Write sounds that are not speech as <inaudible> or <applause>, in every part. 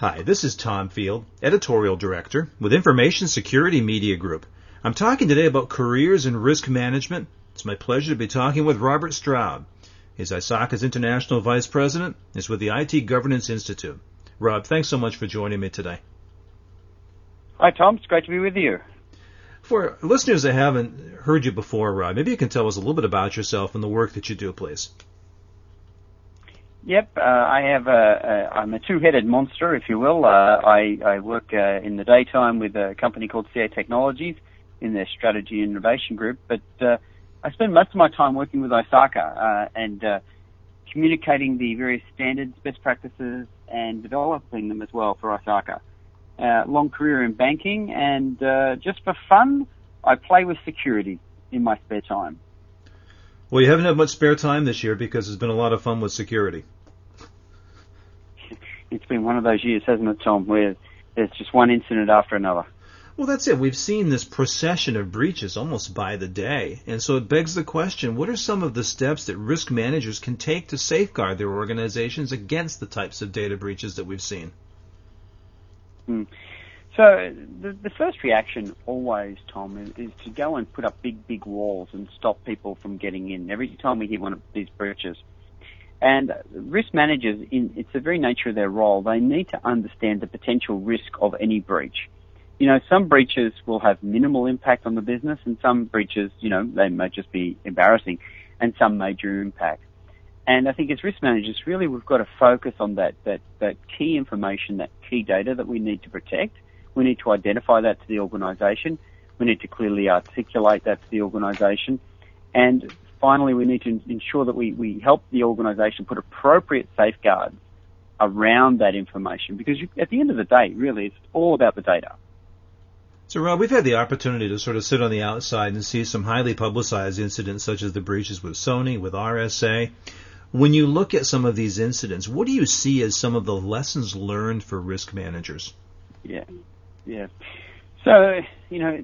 Hi, this is Tom Field, Editorial Director with Information Security Media Group. I'm talking today about careers in risk management. It's my pleasure to be talking with Robert Stroud. He's ISACA's International Vice President. He's with the IT Governance Institute. Rob, thanks so much for joining me today. Hi, Tom. It's great to be with you. For listeners that haven't heard you before, Rob, maybe you can tell us a little bit about yourself and the work that you do, please. Yep, uh, I have a, a I'm a two-headed monster, if you will. Uh, I, I work uh, in the daytime with a company called CA Technologies in their strategy and innovation group, but uh, I spend most of my time working with ISACA uh, and uh, communicating the various standards, best practices, and developing them as well for ISACA. long career in banking, and uh, just for fun, I play with security in my spare time. Well, you haven't had much spare time this year because it's been a lot of fun with security. <laughs> It's been one of those years, hasn't it, Tom, where there's just one incident after another. Well, that's it. We've seen this procession of breaches almost by the day. And so it begs the question what are some of the steps that risk managers can take to safeguard their organizations against the types of data breaches that we've seen? Hmm. So the, the first reaction always, Tom, is, is, to go and put up big, big walls and stop people from getting in. Every time we hear one of these breaches, and risk managers, in it's the very nature of their role, they need to understand the potential risk of any breach. You know, some breaches will have minimal impact on the business, and some breaches, you know, they may just be embarrassing, and some major impact. And I think as risk managers, really, we've got to focus on that that that key information, that key data that we need to protect we need to identify that to the organisation. We need to clearly articulate that to the organisation. And finally, we need to ensure that we, we help the organisation put appropriate safeguards around that information because you, at the end of the day, really, it's all about the data. So, Rob, we've had the opportunity to sort of sit on the outside and see some highly publicized incidents such as the breaches with Sony, with RSA. When you look at some of these incidents, what do you see as some of the lessons learned for risk managers? Yeah. Yeah. So, you know,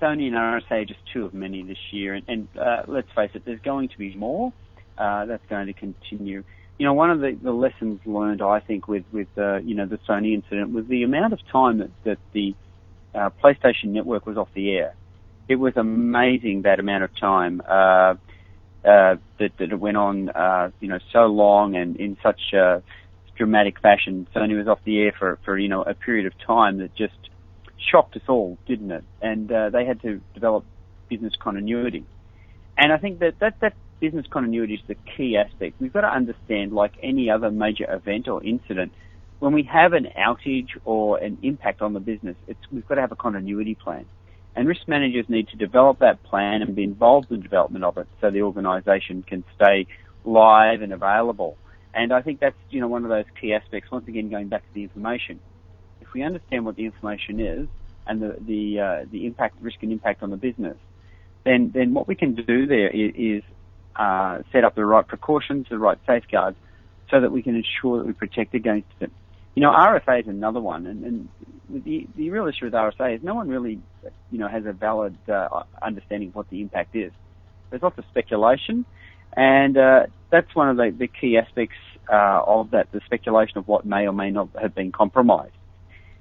Sony and RSA are just two of many this year, and, and uh, let's face it, there's going to be more. Uh, that's going to continue. You know, one of the, the lessons learned, I think, with with uh, you know the Sony incident was the amount of time that that the uh, PlayStation Network was off the air. It was amazing that amount of time uh, uh, that that it went on, uh, you know, so long and in such uh, dramatic fashion. Sony was off the air for, for you know a period of time that just shocked us all, didn't it? And uh, they had to develop business continuity. And I think that, that that business continuity is the key aspect. We've got to understand, like any other major event or incident, when we have an outage or an impact on the business, it's, we've got to have a continuity plan. And risk managers need to develop that plan and be involved in the development of it so the organisation can stay live and available and I think that's, you know, one of those key aspects, once again, going back to the information. If we understand what the information is and the, the, uh, the impact, risk and impact on the business, then, then what we can do there is, is uh, set up the right precautions, the right safeguards, so that we can ensure that we protect against it. You know, RSA is another one, and, and the, the real issue with RSA is no one really, you know, has a valid uh, understanding of what the impact is. There's lots of speculation, and uh, that's one of the, the key aspects uh, of that, the speculation of what may or may not have been compromised.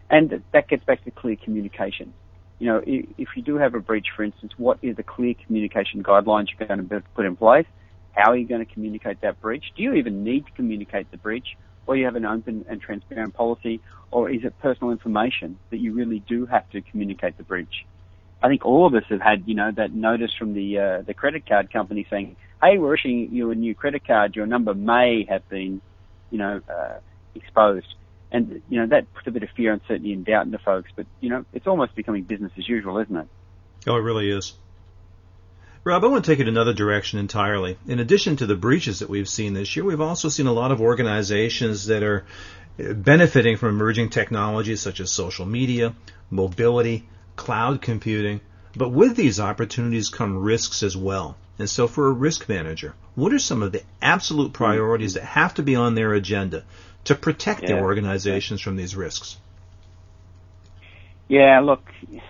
And that gets back to clear communication. You know, if, you do have a breach, for instance, what is the clear communication guidelines you're going to put in place? How are you going to communicate that breach? Do you even need to communicate the breach? Or you have an open and transparent policy? Or is it personal information that you really do have to communicate the breach? I think all of us have had, you know, that notice from the uh, the credit card company saying, "Hey, we're issuing you a new credit card. Your number may have been, you know, uh, exposed." And you know that puts a bit of fear, uncertainty, and doubt into folks. But you know, it's almost becoming business as usual, isn't it? Oh, it really is. Rob, I want to take it another direction entirely. In addition to the breaches that we've seen this year, we've also seen a lot of organizations that are benefiting from emerging technologies such as social media, mobility, cloud computing. But with these opportunities come risks as well. And so for a risk manager, what are some of the absolute priorities that have to be on their agenda to protect yeah. their organizations from these risks? Yeah, look,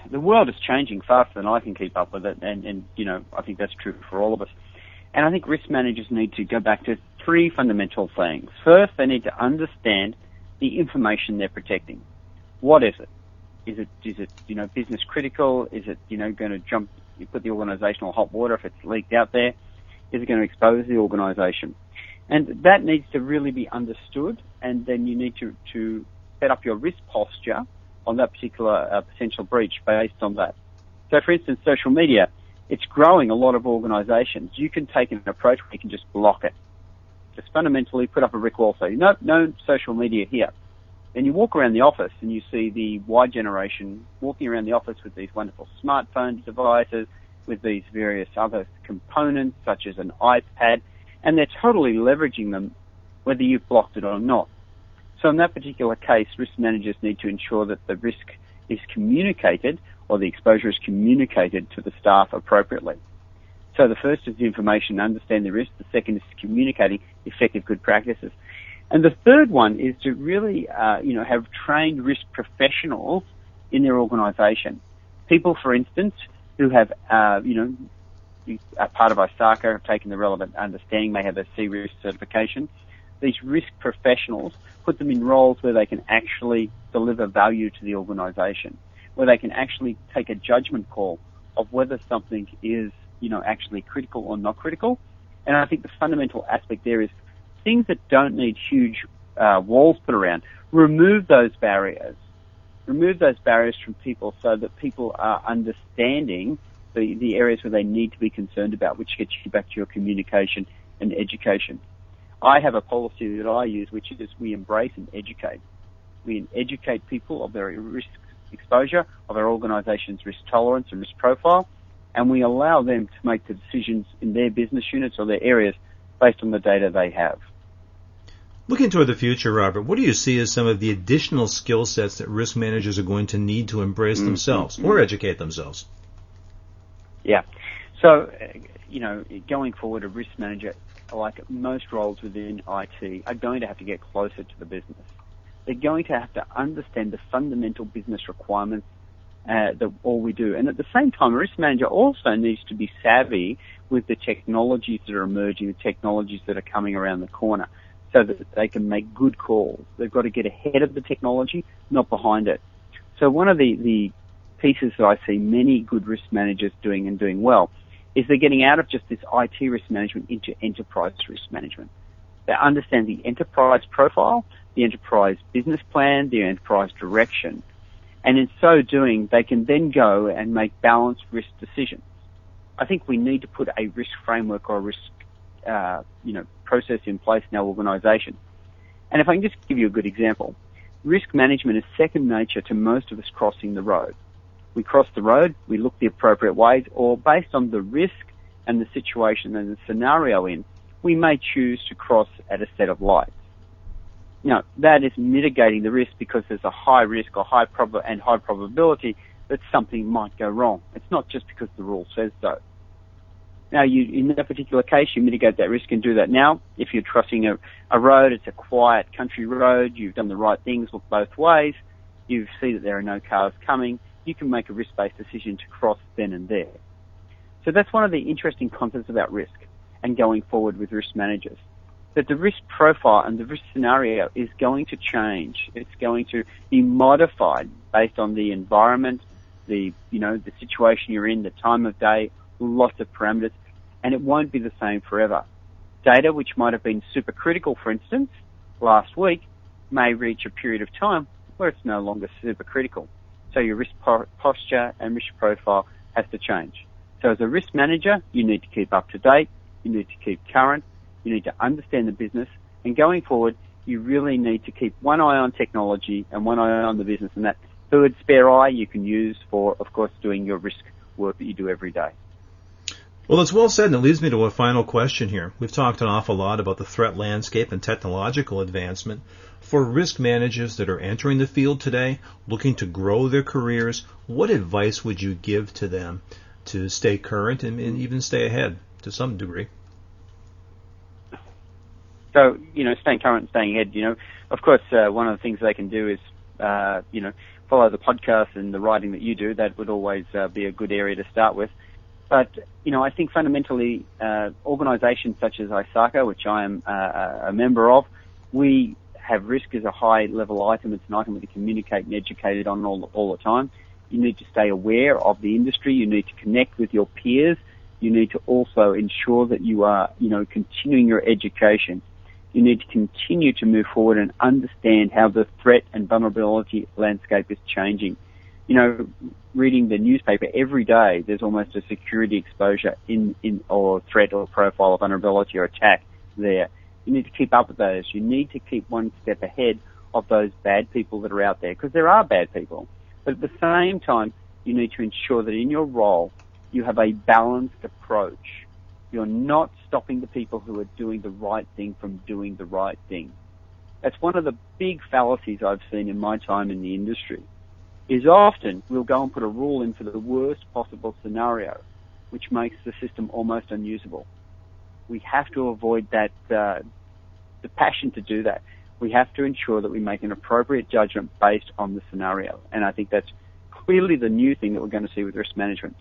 the world is changing faster than I can keep up with it, and, and you know I think that's true for all of us. And I think risk managers need to go back to three fundamental things. First, they need to understand the information they're protecting. What is it? Is it is it you know business critical? Is it you know going to jump put the organisation on hot water if it's leaked out there? Is it going to expose the organisation? And that needs to really be understood, and then you need to, to set up your risk posture on that particular uh, potential breach based on that. So, for instance, social media, it's growing a lot of organisations. You can take an approach where you can just block it. Just fundamentally put up a brick wall, say, no, no social media here. Then you walk around the office and you see the Y generation walking around the office with these wonderful smartphone devices, with these various other components, such as an iPad, and they're totally leveraging them whether you've blocked it or not. So in that particular case, risk managers need to ensure that the risk is communicated or the exposure is communicated to the staff appropriately. So the first is the information, understand the risk. The second is communicating effective good practices. And the third one is to really, uh, you know, have trained risk professionals in their organisation. People, for instance, who have, uh, you know, are part of ISACA, have taken the relevant understanding, may have a CRISC certification. These risk professionals put them in roles where they can actually deliver value to the organisation, where they can actually take a judgment call of whether something is, you know, actually critical or not critical. And I think the fundamental aspect there is things that don't need huge uh, walls put around. Remove those barriers. Remove those barriers from people so that people are understanding the, the areas where they need to be concerned about, which gets you back to your communication and education. I have a policy that I use, which is we embrace and educate. We educate people of their risk exposure, of our organisation's risk tolerance and risk profile, and we allow them to make the decisions in their business units or their areas based on the data they have. Looking toward the future, Robert, what do you see as some of the additional skill sets that risk managers are going to need to embrace mm-hmm. themselves or educate themselves? Yeah. So, you know, going forward, a risk manager, like most roles within IT, are going to have to get closer to the business. They're going to have to understand the fundamental business requirements uh, that all we do. And at the same time, a risk manager also needs to be savvy with the technologies that are emerging, the technologies that are coming around the corner, so that they can make good calls. They've got to get ahead of the technology, not behind it. So one of the, the pieces that I see many good risk managers doing and doing well is they're getting out of just this IT risk management into enterprise risk management. They understand the enterprise profile, the enterprise business plan, the enterprise direction, and in so doing, they can then go and make balanced risk decisions. I think we need to put a risk framework or a risk, uh, you know, process in place in our organisation. And if I can just give you a good example, risk management is second nature to most of us crossing the road we cross the road, we look the appropriate ways, or based on the risk and the situation and the scenario in, we may choose to cross at a set of lights. Now, that is mitigating the risk because there's a high risk or high prob- and high probability that something might go wrong. It's not just because the rule says so. Now, you, in that particular case, you mitigate that risk and do that now. If you're crossing a, a road, it's a quiet country road, you've done the right things, look both ways, you see that there are no cars coming, you can make a risk-based decision to cross then and there. So that's one of the interesting concepts about risk and going forward with risk managers. That the risk profile and the risk scenario is going to change. It's going to be modified based on the environment, the, you know, the situation you're in, the time of day, lots of parameters, and it won't be the same forever. Data which might have been super critical, for instance, last week, may reach a period of time where it's no longer super critical. So your risk po- posture and risk profile has to change. So as a risk manager, you need to keep up to date, you need to keep current, you need to understand the business, and going forward, you really need to keep one eye on technology and one eye on the business, and that third spare eye you can use for, of course, doing your risk work that you do every day. Well, it's well said, and it leads me to a final question here. We've talked an awful lot about the threat landscape and technological advancement. For risk managers that are entering the field today, looking to grow their careers, what advice would you give to them to stay current and, and even stay ahead to some degree? So, you know, staying current and staying ahead, you know, of course, uh, one of the things they can do is, uh, you know, follow the podcast and the writing that you do. That would always uh, be a good area to start with. But, you know, I think fundamentally, uh, organizations such as ISACA, which I am uh, a member of, we have risk as a high level item. It's an item that you communicate and educate on all, all the time. You need to stay aware of the industry. You need to connect with your peers. You need to also ensure that you are, you know, continuing your education. You need to continue to move forward and understand how the threat and vulnerability landscape is changing. You know, reading the newspaper every day, there's almost a security exposure in, in or threat or profile of vulnerability or attack there. You need to keep up with those. You need to keep one step ahead of those bad people that are out there because there are bad people. But at the same time, you need to ensure that in your role, you have a balanced approach. You're not stopping the people who are doing the right thing from doing the right thing. That's one of the big fallacies I've seen in my time in the industry. Is often we'll go and put a rule in for the worst possible scenario, which makes the system almost unusable. We have to avoid that, uh, the passion to do that we have to ensure that we make an appropriate judgment based on the scenario. And I think that's clearly the new thing that we're going to see with risk management.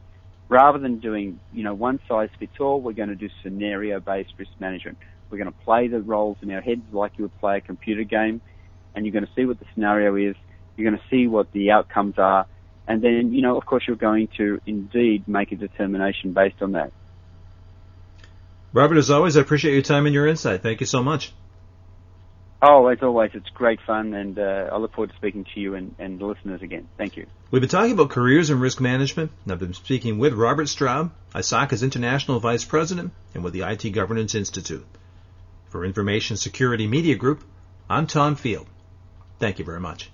Rather than doing, you know, one size fits all, we're going to do scenario based risk management. We're going to play the roles in our heads like you would play a computer game, and you're going to see what the scenario is. You're going to see what the outcomes are, and then, you know, of course, you're going to indeed make a determination based on that. Robert, as always, I appreciate your time and your insight. Thank you so much. Oh, as always, it's great fun, and uh, I look forward to speaking to you and, and the listeners again. Thank you. We've been talking about careers and risk management, and I've been speaking with Robert Stroud, ISACA's International Vice President, and with the IT Governance Institute. For Information Security Media Group, I'm Tom Field. Thank you very much.